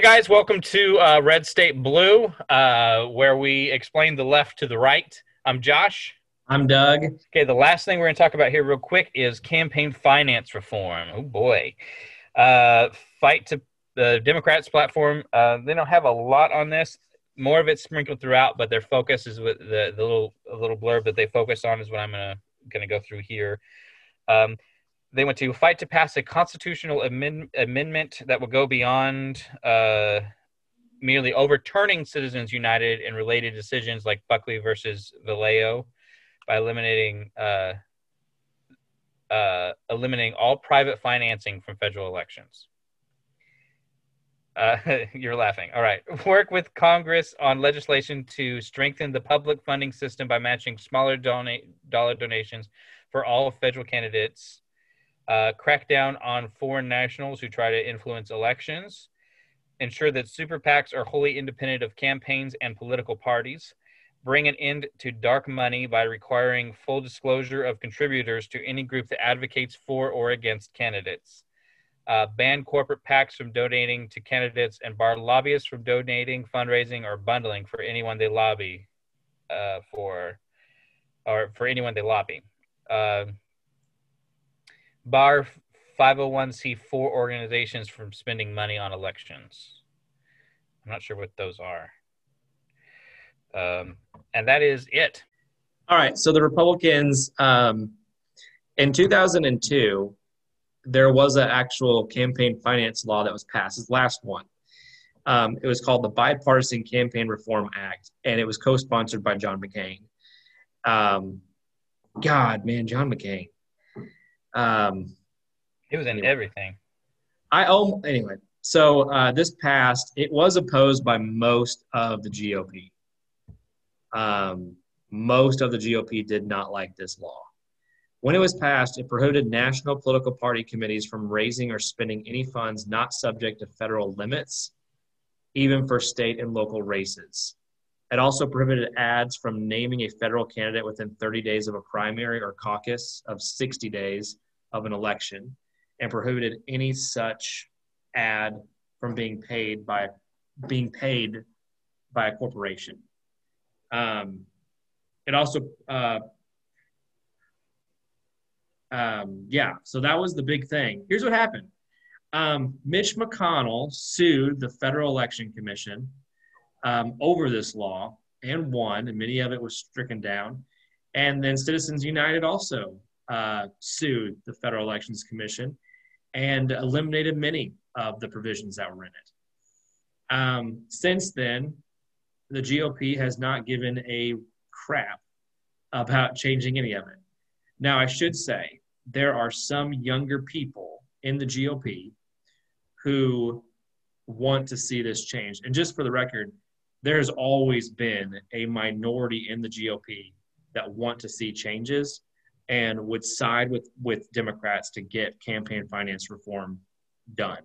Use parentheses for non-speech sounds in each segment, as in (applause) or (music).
Hey guys, welcome to uh, Red State Blue, uh, where we explain the left to the right. I'm Josh. I'm Doug. Okay, the last thing we're going to talk about here, real quick, is campaign finance reform. Oh boy, uh, fight to the Democrats' platform. Uh, they don't have a lot on this. More of it's sprinkled throughout, but their focus is with the, the little little blurb that they focus on is what I'm gonna gonna go through here. Um, they went to fight to pass a constitutional amend- amendment that will go beyond uh, merely overturning Citizens United and related decisions like Buckley versus Valeo by eliminating uh, uh, eliminating all private financing from federal elections. Uh, (laughs) you're laughing. All right. Work with Congress on legislation to strengthen the public funding system by matching smaller dollar donations for all federal candidates uh, crack down on foreign nationals who try to influence elections, ensure that super PACs are wholly independent of campaigns and political parties, bring an end to dark money by requiring full disclosure of contributors to any group that advocates for or against candidates. Uh, ban corporate PACs from donating to candidates and bar lobbyists from donating, fundraising, or bundling for anyone they lobby uh, for, or for anyone they lobby. Uh, bar 501c4 organizations from spending money on elections. I'm not sure what those are. Um, and that is it. All right. So the Republicans um, in 2002, there was an actual campaign finance law that was passed. This last one. Um, it was called the Bipartisan Campaign Reform Act, and it was co-sponsored by John McCain. Um, God, man, John McCain. Um, It was in everything. I oh anyway. So uh, this passed. It was opposed by most of the GOP. Um, most of the GOP did not like this law. When it was passed, it prohibited national political party committees from raising or spending any funds not subject to federal limits, even for state and local races. It also prohibited ads from naming a federal candidate within 30 days of a primary or caucus of 60 days of an election, and prohibited any such ad from being paid by being paid by a corporation. Um, it also, uh, um, yeah, so that was the big thing. Here's what happened um, Mitch McConnell sued the Federal Election Commission um, over this law and won, and many of it was stricken down. And then Citizens United also uh, sued the Federal Elections Commission and eliminated many of the provisions that were in it. Um, since then, the GOP has not given a crap about changing any of it. Now, I should say there are some younger people in the GOP who want to see this change. And just for the record, there's always been a minority in the GOP that want to see changes and would side with with Democrats to get campaign finance reform done.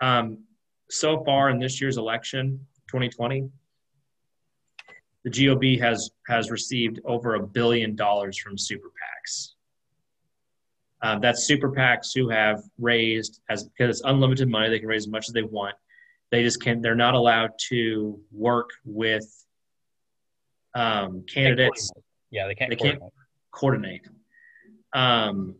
Um, so far in this year's election, 2020, the GOP has has received over a billion dollars from super PACs. Um, that's super PACs who have raised as because it's unlimited money; they can raise as much as they want. They just can't. They're not allowed to work with um, candidates. Yeah, they can't. They can't coordinate. Um,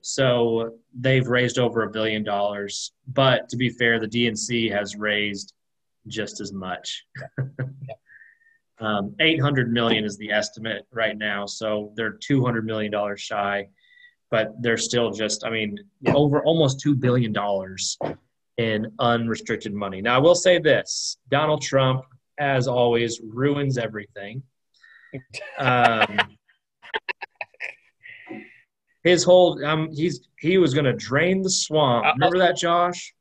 so they've raised over a billion dollars. But to be fair, the DNC has raised just as much. (laughs) um, 800 million is the estimate right now. So they're 200 million dollars shy, but they're still just, I mean, over almost $2 billion in unrestricted money. Now, I will say this Donald Trump, as always, ruins everything. Um, his whole um he's he was gonna drain the swamp. Uh, Remember that, Josh?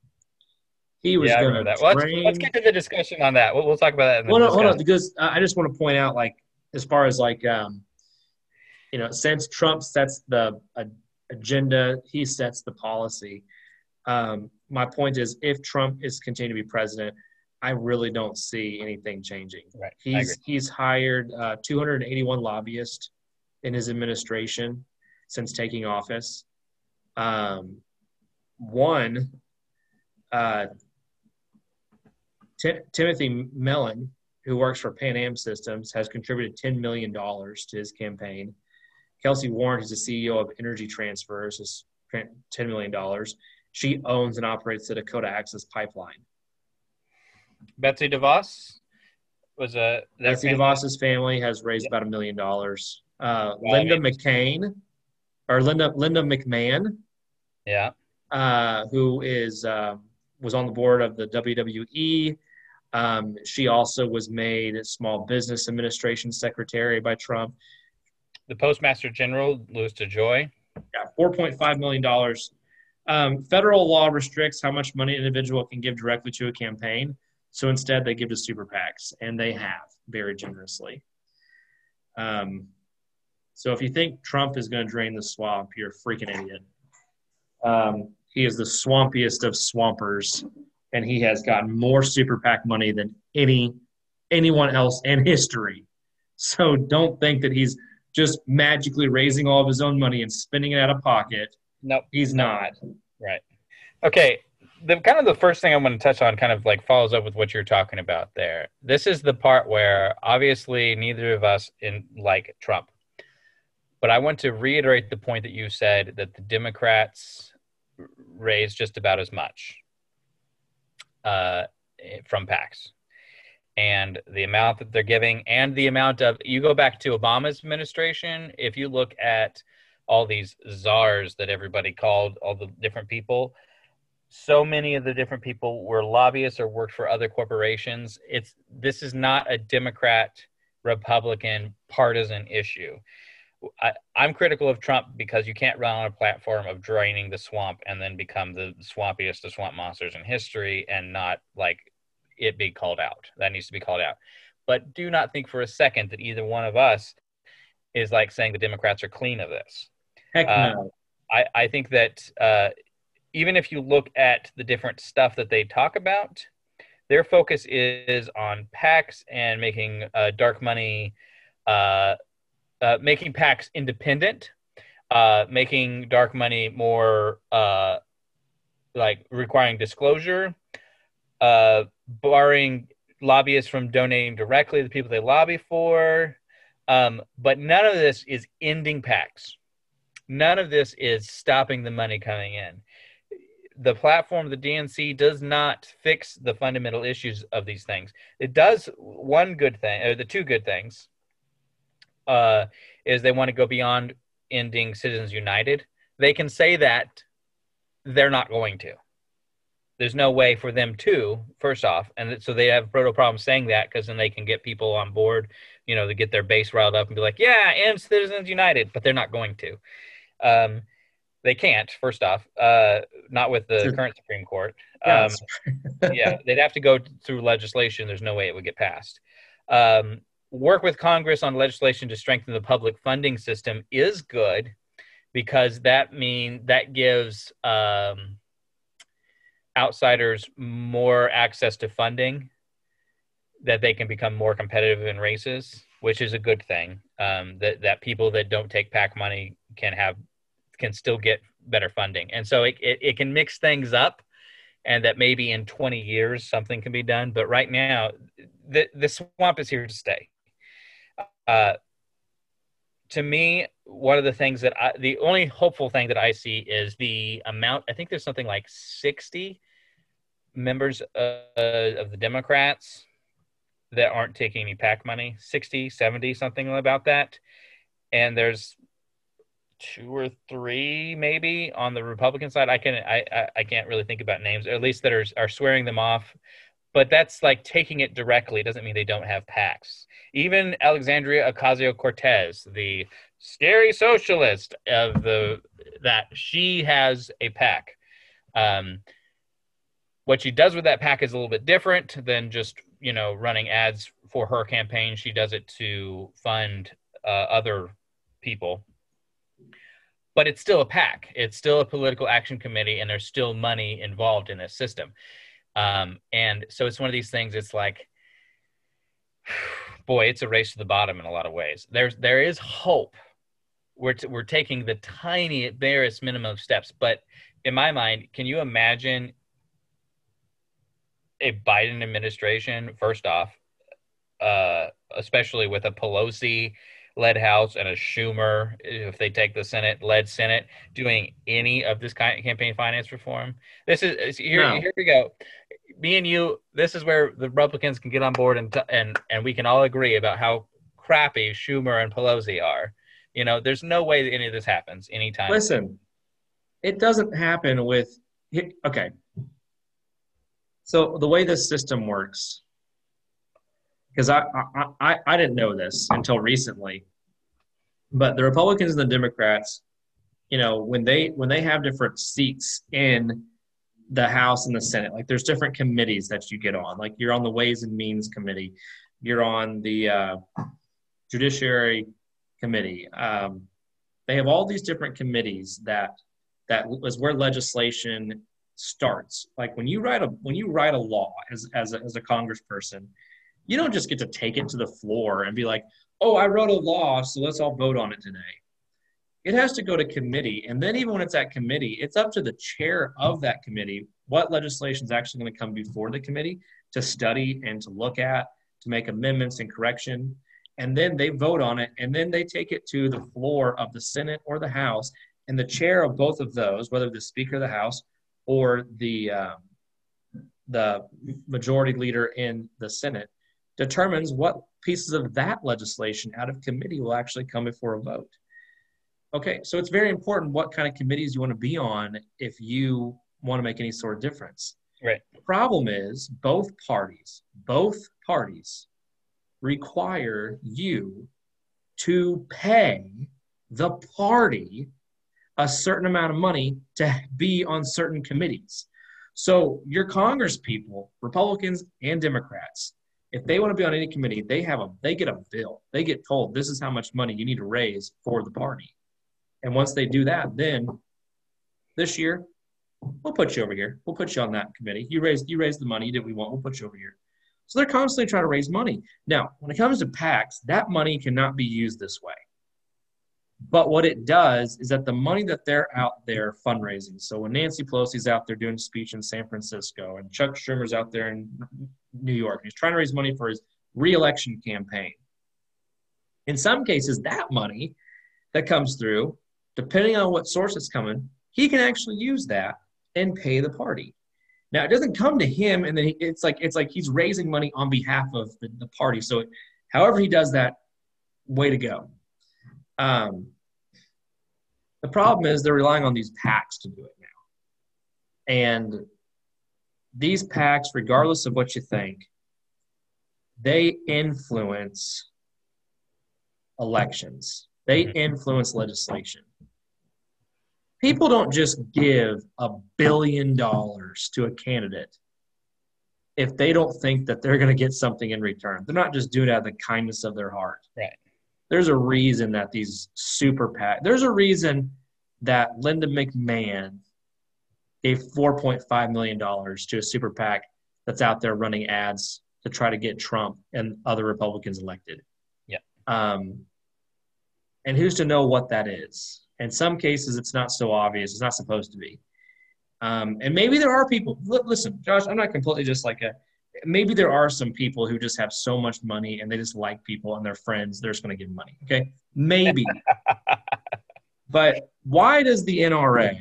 He was yeah, gonna remember that. Well, let's, let's get to the discussion on that. We'll, we'll talk about that. In the hold on, hold on, because I just want to point out, like, as far as like, um, you know, since Trump sets the uh, agenda, he sets the policy. Um, my point is, if Trump is continuing to be president, I really don't see anything changing. Right. He's he's hired uh, 281 lobbyists in his administration since taking office. Um, one, uh, T- Timothy Mellon, who works for Pan Am Systems, has contributed $10 million to his campaign. Kelcy Warren, who's the CEO of Energy Transfers, is $10 million. She owns and operates the Dakota Access Pipeline. Betsy DeVos was a Betsy family- DeVos's family has raised about a million dollars. Uh, Linda McCain, or Linda Linda McMahon, Yeah. uh, who is uh, was on the board of the WWE. Um, she also was made Small Business Administration Secretary by Trump. The Postmaster General, Louis DeJoy. Got four point five million dollars. Um, federal law restricts how much money an individual can give directly to a campaign. So instead, they give to super PACs, and they have very generously. Um, so if you think Trump is going to drain the swamp, you're a freaking idiot. Um, he is the swampiest of swampers, and he has gotten more super PAC money than any anyone else in history. So don't think that he's just magically raising all of his own money and spending it out of pocket. Nope. He's not. Right. Okay. The kind of the first thing I want to touch on kind of like follows up with what you're talking about there. This is the part where obviously neither of us in like Trump. But I want to reiterate the point that you said that the Democrats raise just about as much uh, from PACs. And the amount that they're giving, and the amount of, you go back to Obama's administration, if you look at all these czars that everybody called, all the different people, so many of the different people were lobbyists or worked for other corporations. It's this is not a Democrat Republican partisan issue. I, I'm critical of Trump because you can't run on a platform of draining the swamp and then become the swampiest of swamp monsters in history and not like it be called out. That needs to be called out. But do not think for a second that either one of us is like saying the Democrats are clean of this. Heck Uh, no. I, I think that uh, even if you look at the different stuff that they talk about, their focus is on PACs and making uh, dark money, uh, uh, making PACs independent, uh, making dark money more uh, like requiring disclosure, uh, barring lobbyists from donating directly to the people they lobby for. Um, but none of this is ending PACs none of this is stopping the money coming in. The platform, the DNC, does not fix the fundamental issues of these things. It does one good thing, or the two good things, uh, is they want to go beyond ending Citizens United. They can say that they're not going to. There's no way for them to, first off, and so they have a proto problem saying that because then they can get people on board, you know, to get their base riled up and be like, yeah, end Citizens United, but they're not going to. Um, they can't. First off, uh, not with the current Supreme Court. Yeah, Um, (laughs) yeah, they'd have to go through legislation. There's no way it would get passed. Um, work with Congress on legislation to strengthen the public funding system is good because that mean that gives um, outsiders more access to funding that they can become more competitive in races, which is a good thing. Um, that that people that don't take PAC money can have can still get better funding, and so it, it, it can mix things up, and that maybe in 20 years something can be done. But right now, the the swamp is here to stay. Uh, to me, one of the things that I, the only hopeful thing that I see is the amount. I think there's something like 60 members uh, of the Democrats that aren't taking any PAC money 60, 70, something about that. And there's two or three maybe on the Republican side. I can I, I, I can't really think about names, at least that are are swearing them off. But that's like taking it directly. It doesn't mean they don't have PACs. Even Alexandria Ocasio Cortez, the scary socialist of the that she has a PAC. Um, what she does with that PAC is a little bit different than just you know running ads for her campaign. She does it to fund uh, other people, but it's still a PAC. It's still a political action committee, and there's still money involved in this system. Um, and so it's one of these things. It's like, (sighs) boy, it's a race to the bottom in a lot of ways. There's there is hope. We're t- we're taking the tiny, barest minimum of steps, but in my mind, can you imagine a Biden administration, first off, uh, especially with a Pelosi led House and a Schumer, if they take the Senate led Senate, doing any of this kind of campaign finance reform. This is here. No. Here we go. Me and you. This is where the Republicans can get on board and and and we can all agree about how crappy Schumer and Pelosi are. You know, there's no way that any of this happens anytime. Listen, it doesn't happen with. Okay. So the way this system works because I, I, I didn't know this until recently, but the Republicans and the Democrats, you know, when they when they have different seats in the House and the Senate, like there's different committees that you get on. Like you're on the Ways and Means Committee, you're on the uh, Judiciary Committee. Um, they have all these different committees that that is where legislation starts. Like when you write a when you write a law as as a, as a congressperson, you don't just get to take it to the floor and be like, oh, I wrote a law, so let's all vote on it today. It has to go to committee. And then, even when it's at committee, it's up to the chair of that committee what legislation is actually going to come before the committee to study and to look at, to make amendments and correction. And then they vote on it, and then they take it to the floor of the Senate or the House. And the chair of both of those, whether the Speaker of the House or the um, the majority leader in the Senate, determines what pieces of that legislation out of committee will actually come before a vote. Okay, so it's very important what kind of committees you want to be on if you want to make any sort of difference. Right. The problem is both parties, both parties require you to pay the party a certain amount of money to be on certain committees. So your Congress people, Republicans and Democrats, if they want to be on any committee, they have a they get a bill. They get told this is how much money you need to raise for the party. And once they do that, then this year we'll put you over here. We'll put you on that committee. You raised you raised the money that we want. We'll put you over here. So they're constantly trying to raise money. Now, when it comes to PACs, that money cannot be used this way. But what it does is that the money that they're out there fundraising. So when Nancy Pelosi's out there doing a speech in San Francisco and Chuck Schumer's out there in New York, he's trying to raise money for his reelection campaign. In some cases, that money that comes through, depending on what source it's coming, he can actually use that and pay the party. Now it doesn't come to him, and then he, it's like it's like he's raising money on behalf of the, the party. So, however he does that, way to go. Um, the problem is they're relying on these PACs to do it now. And these PACs, regardless of what you think, they influence elections, they mm-hmm. influence legislation. People don't just give a billion dollars to a candidate if they don't think that they're going to get something in return. They're not just doing it out of the kindness of their heart. Right there's a reason that these super PAC, there's a reason that Linda McMahon gave $4.5 million to a super PAC that's out there running ads to try to get Trump and other Republicans elected. Yeah. Um, and who's to know what that is? In some cases, it's not so obvious. It's not supposed to be. Um, and maybe there are people. Listen, Josh, I'm not completely just like a maybe there are some people who just have so much money and they just like people and they're friends they're just going to give money okay? Maybe. (laughs) But why does the nra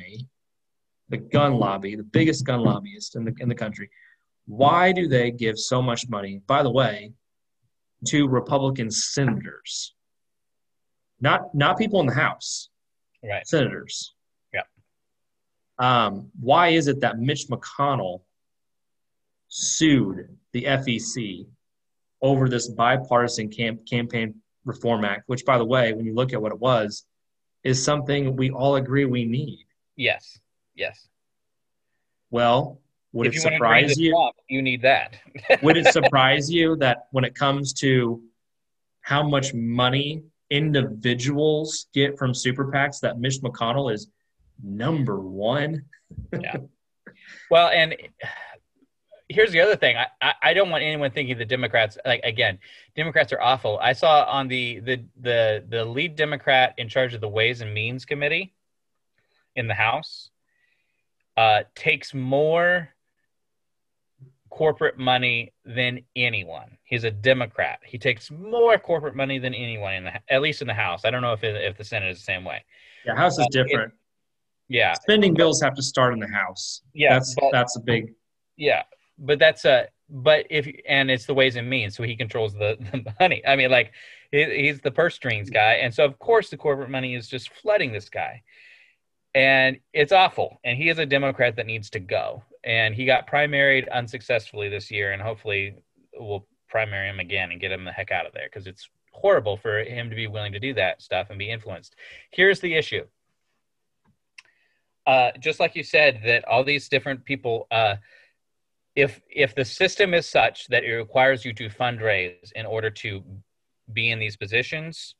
the gun lobby the biggest gun lobbyist in the, in the country why do they give so much money by the way to republican senators? Not not people in the house. Right. Senators. Yeah. Um, why is it that mitch mcconnell sued the FEC over this bipartisan camp, campaign reform act, which, by the way, when you look at what it was, is something we all agree we need. Yes. Yes. Well, would if it surprise you? You need that. (laughs) would it surprise you that when it comes to how much money individuals get from super PACs, that Mitch McConnell is number one? yeah. Well, and here's the other thing. I, I, I don't want anyone thinking the Democrats like again, Democrats are awful. I saw on the the the the lead Democrat in charge of the Ways and Means Committee in the House uh, takes more corporate money than anyone. He's a Democrat. He takes more corporate money than anyone in the at least in the House. I don't know if it, if the Senate is the same way. Yeah, House is uh, different. It, yeah, spending bills have to start in the House. Yeah, that's but, that's a big. Yeah, but that's a but if and it's the ways and means, so he controls the, (laughs) the money. I mean, like he, he's the purse strings guy, and so of course the corporate money is just flooding this guy, and it's awful. And he is a Democrat that needs to go, and he got primaried unsuccessfully this year, and hopefully we'll primary him again and get him the heck out of there because it's horrible for him to be willing to do that stuff and be influenced. Here's the issue uh, just like you said, that all these different people, uh, if if the system is such that it requires you to fundraise in order to be in these positions,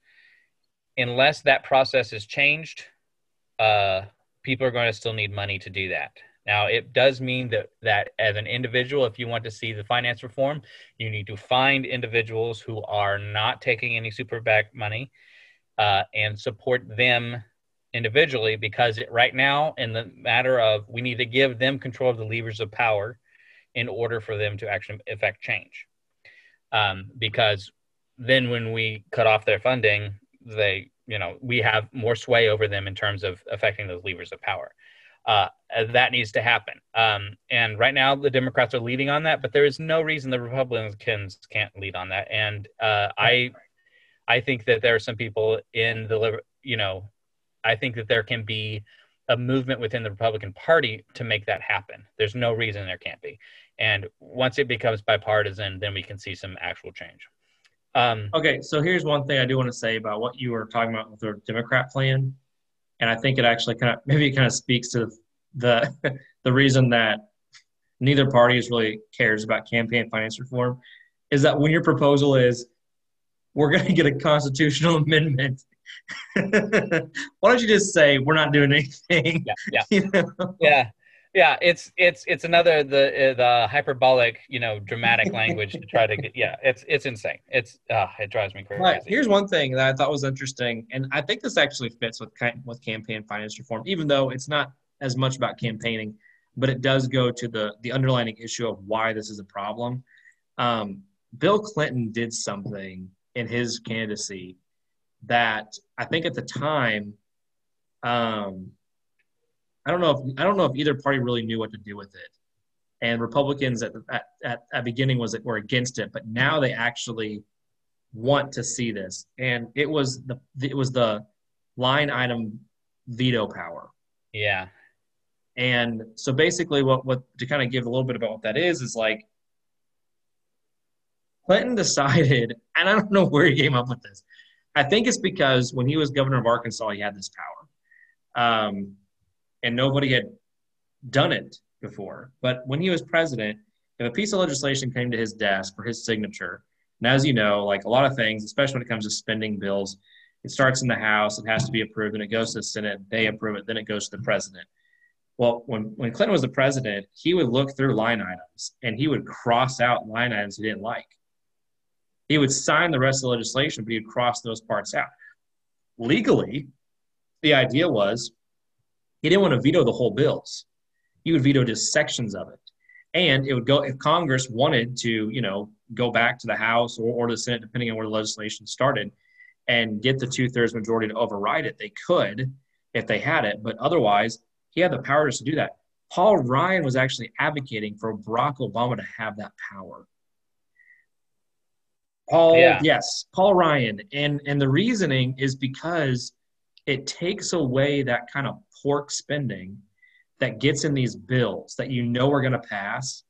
unless that process is changed, uh, people are going to still need money to do that. Now, it does mean that that as an individual, if you want to see the finance reform, you need to find individuals who are not taking any super PAC money uh, and support them individually because it, right now in the matter of we need to give them control of the levers of power in order for them to actually affect change um, because then when we cut off their funding they you know we have more sway over them in terms of affecting those levers of power uh, that needs to happen um, and right now the democrats are leading on that but there is no reason the republicans can't lead on that and uh, i i think that there are some people in the you know I think that there can be a movement within the Republican Party to make that happen. There's no reason there can't be. And once it becomes bipartisan, then we can see some actual change. Um, okay, so here's one thing I do want to say about what you were talking about with the Democrat plan, and I think it actually kind of (laughs) maybe it kind of speaks to the (laughs) the reason that neither party really cares about campaign finance reform is that when your proposal is we're going to get a constitutional (laughs) amendment Why don't you just say we're not doing anything? Yeah, yeah, you know? yeah, yeah. It's it's it's another the the hyperbolic, you know, dramatic language to try to get. Yeah, it's it's insane. It's uh, it drives me crazy. Right. Here's one thing that I thought was interesting, and I think this actually fits with with campaign finance reform, even though it's not as much about campaigning, but it does go to the the underlying issue of why this is a problem. Um, Bill Clinton did something in his candidacy that I think at the time, um, I don't know if I don't know if either party really knew what to do with it, and Republicans at the at, at, at beginning was it were against it, but now they actually want to see this, and it was the it was the line item veto power. Yeah. And so basically, what what to kind of give a little bit about what that is is like Clinton decided, (laughs) and I don't know where he came up with this, I think it's because when he was governor of Arkansas, he had this power, um, and nobody had done it before. But when he was president, if a piece of legislation came to his desk for his signature, and as you know, like a lot of things, especially when it comes to spending bills, it starts in the House, it has to be approved, and it goes to the Senate, they approve it, then it goes to the president. Well, when, when Clinton was the president, he would look through line items and he would cross out line items he didn't like. He would sign the rest of the legislation, but he'd cross those parts out. Legally, the idea was he didn't want to veto the whole bills. He would veto just sections of it. And it would go if Congress wanted to, you know, go back to the House or, or the Senate, depending on where the legislation started, and get the two thirds majority to override it, they could if they had it. But otherwise, he had the power to do that. Paul Ryan was actually advocating for Barack Obama to have that power. Paul, yeah. yes, Paul Ryan, and and the reasoning is because it takes away that kind of pork spending that gets in these bills that you know are going to pass,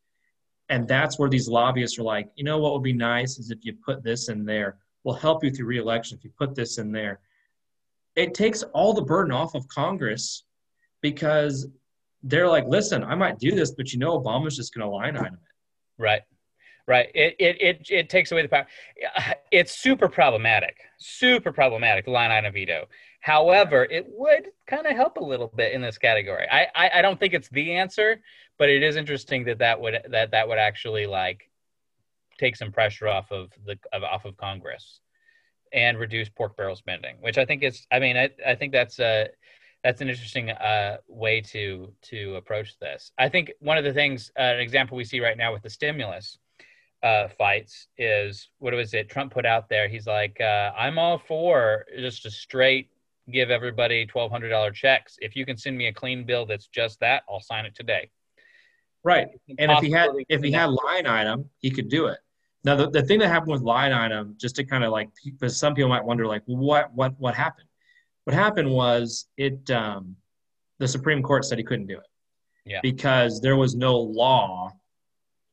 and that's where these lobbyists are like, you know, what would be nice is if you put this in there. We'll help you through reelection if you put this in there. It takes all the burden off of Congress because they're like, listen, I might do this, but you know, Obama's just going to line item it. Right right? It, it, it, it takes away the power. It's super problematic, super problematic, line item veto. However, it would kind of help a little bit in this category. I, I, I don't think it's the answer, but it is interesting that that would, that, that would actually like take some pressure off of the, of, off of Congress and reduce pork barrel spending, which I think is, I mean, I, I think that's, uh, that's an interesting uh, way to to approach this. I think one of the things, uh, an example we see right now with the stimulus uh, fights is what was it? Trump put out there. He's like, uh, I'm all for just a straight give everybody twelve hundred dollar checks. If you can send me a clean bill that's just that, I'll sign it today. Right, and if he had if he had line item, he could do it. Now, the, the thing that happened with line item, just to kind of like, because some people might wonder, like, what what what happened? What happened was it. Um, the Supreme Court said he couldn't do it. Yeah. Because there was no law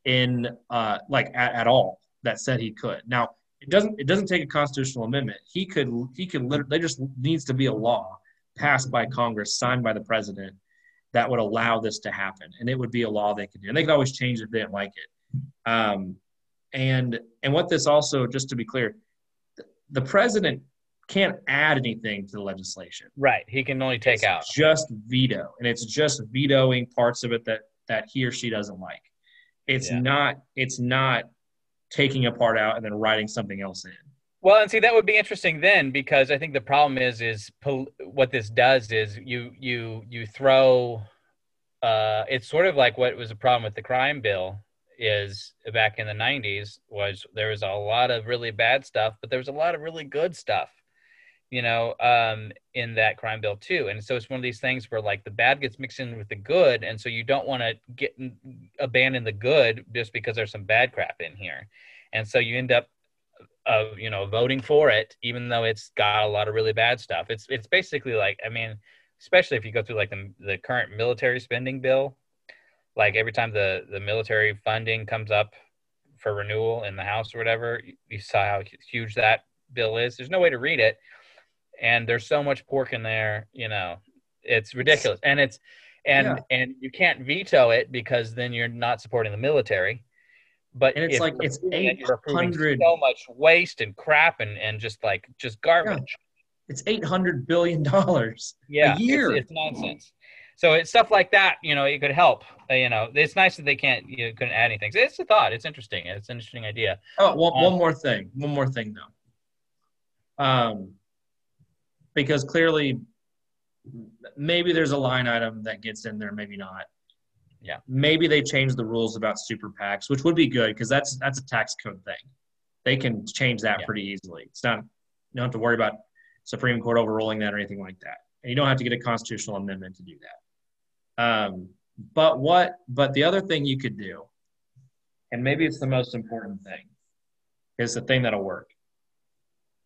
in uh, like at, at all that said he could. Now it doesn't it doesn't take a constitutional amendment. He could he could literally there just needs to be a law passed by Congress, signed by the president, that would allow this to happen, and it would be a law they could do. And they could always change it if they didn't like it. Um, and and what this also, just to be clear, the president can't add anything to the legislation. Right. He can only take it's out. Just veto, and it's just vetoing parts of it that that he or she doesn't like. It's yeah. not. It's not taking a part out and then writing something else in. Well, and see that would be interesting then because I think the problem is is pol- what this does is you you you throw. Uh, it's sort of like what was a problem with the crime bill is back in the 90s was there was a lot of really bad stuff but there was a lot of really good stuff you know um, in that crime bill too. And so it's one of these things where like the bad gets mixed in with the good and so you don't want to get abandon the good just because there's some bad crap in here. And so you end up uh, you know voting for it even though it's got a lot of really bad stuff. It's it's basically like i mean especially if you go through like the, the current military spending bill like every time the the military funding comes up for renewal in the house or whatever you saw how huge that bill is. There's no way to read it and there's so much pork in there you know it's ridiculous. And it's and yeah. and you can't veto it because then you're not supporting the military. But and it's like it's 800 so much waste and crap and and just like just garbage. Yeah. it's 800 billion dollars yeah a year. it's, it's nonsense. So it's stuff like that you know it could help uh, you know it's nice that they can't you know, couldn't add anything. So it's a thought. It's interesting. It's an interesting idea. Oh one, um, one more thing. One more thing though. Um because clearly maybe there's a line item that gets in there maybe not yeah maybe they change the rules about super pacs which would be good because that's that's a tax code thing they can change that yeah. pretty easily it's not you don't have to worry about supreme court overruling that or anything like that and you don't have to get a constitutional amendment to do that um, but what? But the other thing you could do, and maybe it's the most important thing, is the thing that'll work.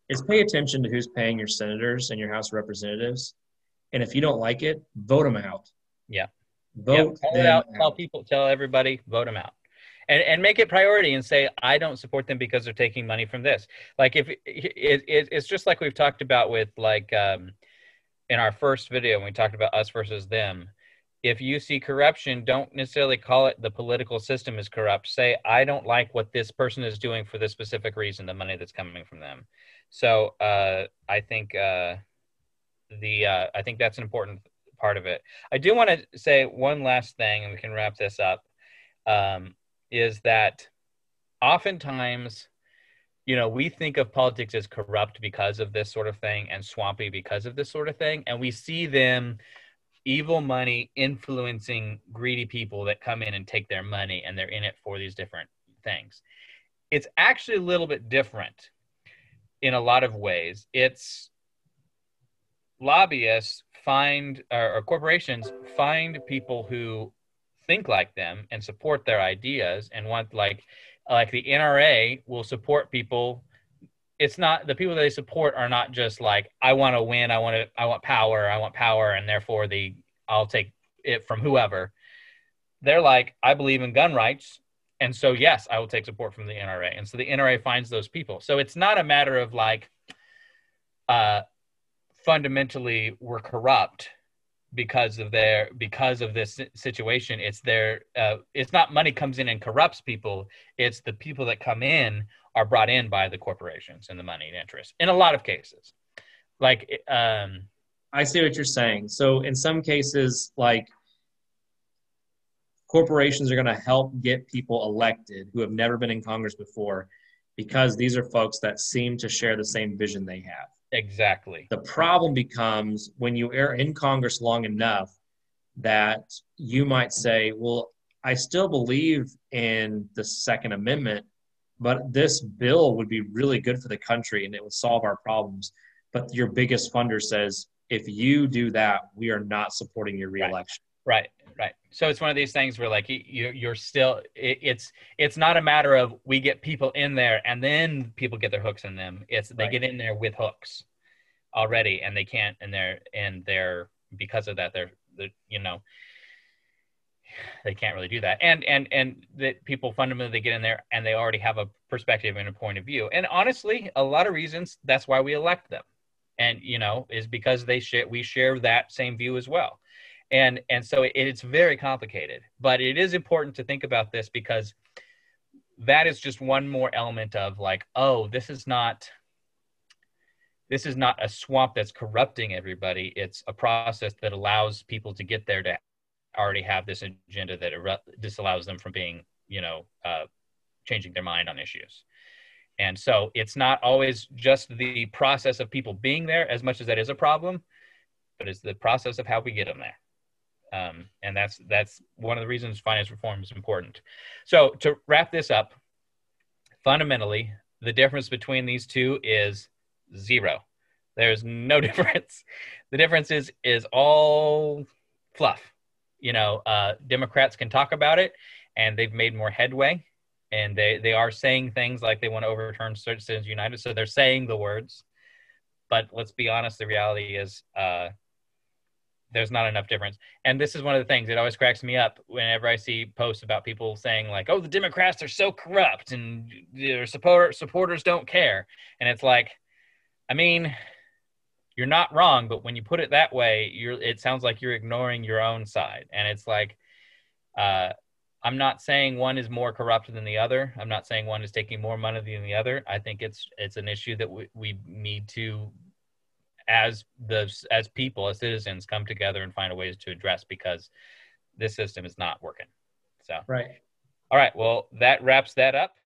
Is pay attention to who's paying your senators and your House representatives, and if you don't like it, vote them out. Yeah. Vote yeah, them out, out. Tell people, tell everybody, vote them out. And, and make it priority and say I don't support them because they're taking money from this. Like if it, it, it's just like we've talked about with like um, in our first video when we talked about us versus them if you see corruption, don't necessarily call it the political system is corrupt. Say, I don't like what this person is doing for this specific reason, the money that's coming from them. So uh, I think uh, the uh, I think that's an important part of it. I do want to say one last thing, and we can wrap this up. Um, is that oftentimes, you know, we think of politics as corrupt because of this sort of thing, and swampy because of this sort of thing, and we see them evil money influencing greedy people that come in and take their money and they're in it for these different things. It's actually a little bit different in a lot of ways. It's lobbyists find or, or corporations find people who think like them and support their ideas and want like like the NRA will support people it's not the people that they support are not just like I want to win, I want to I want power, I want power and therefore the I'll take it from whoever. They're like I believe in gun rights and so yes, I will take support from the NRA. And so the NRA finds those people. So it's not a matter of like uh fundamentally we're corrupt because of their because of this situation it's their uh, it's not money comes in and corrupts people it's the people that come in are brought in by the corporations and the money and interest in a lot of cases. Like, um, I see what you're saying. So in some cases, like corporations are going to help get people elected who have never been in Congress before because these are folks that seem to share the same vision they have. Exactly. The problem becomes when you are in Congress long enough that you might say, well, I still believe in the Second Amendment, but this bill would be really good for the country and it would solve our problems. But your biggest funder says, if you do that, we are not supporting your reelection. Right, right. Right. So it's one of these things where like you, you're still, it, it's it's not a matter of we get people in there and then people get their hooks in them. It's they right. get in there with hooks already and they can't and they're and they're because of that they're, they're you know they can't really do that and and and that people fundamentally get in there and they already have a perspective and a point of view and honestly a lot of reasons that's why we elect them and you know is because they share we share that same view as well and and so it, it's very complicated but it is important to think about this because that is just one more element of like oh this is not this is not a swamp that's corrupting everybody it's a process that allows people to get there to already have this agenda that disallows them from being you know uh, changing their mind on issues and so it's not always just the process of people being there as much as that is a problem, but it's the process of how we get them there. Um, and that's that's one of the reasons finance reform is important. So to wrap this up, fundamentally, the difference between these two is zero. There's no (laughs) difference. The difference is is all fluff. You know, uh, Democrats can talk about it, and they've made more headway and they they are saying things like they want to overturn Citizens United, so they're saying the words. But let's be honest, the reality is uh, there's not enough difference. And this is one of the things that always cracks me up whenever I see posts about people saying like, "Oh, the Democrats are so corrupt and their support supporters don't care," and it's like, I mean. You're not wrong, but when you put it that way, you're. It sounds like you're ignoring your own side, and it's like, uh, I'm not saying one is more corrupt than the other. I'm not saying one is taking more money than the other. I think it's it's an issue that we, we need to as the as people as citizens come together and find a ways to address because this system is not working. So Right. All right, well that wraps that up.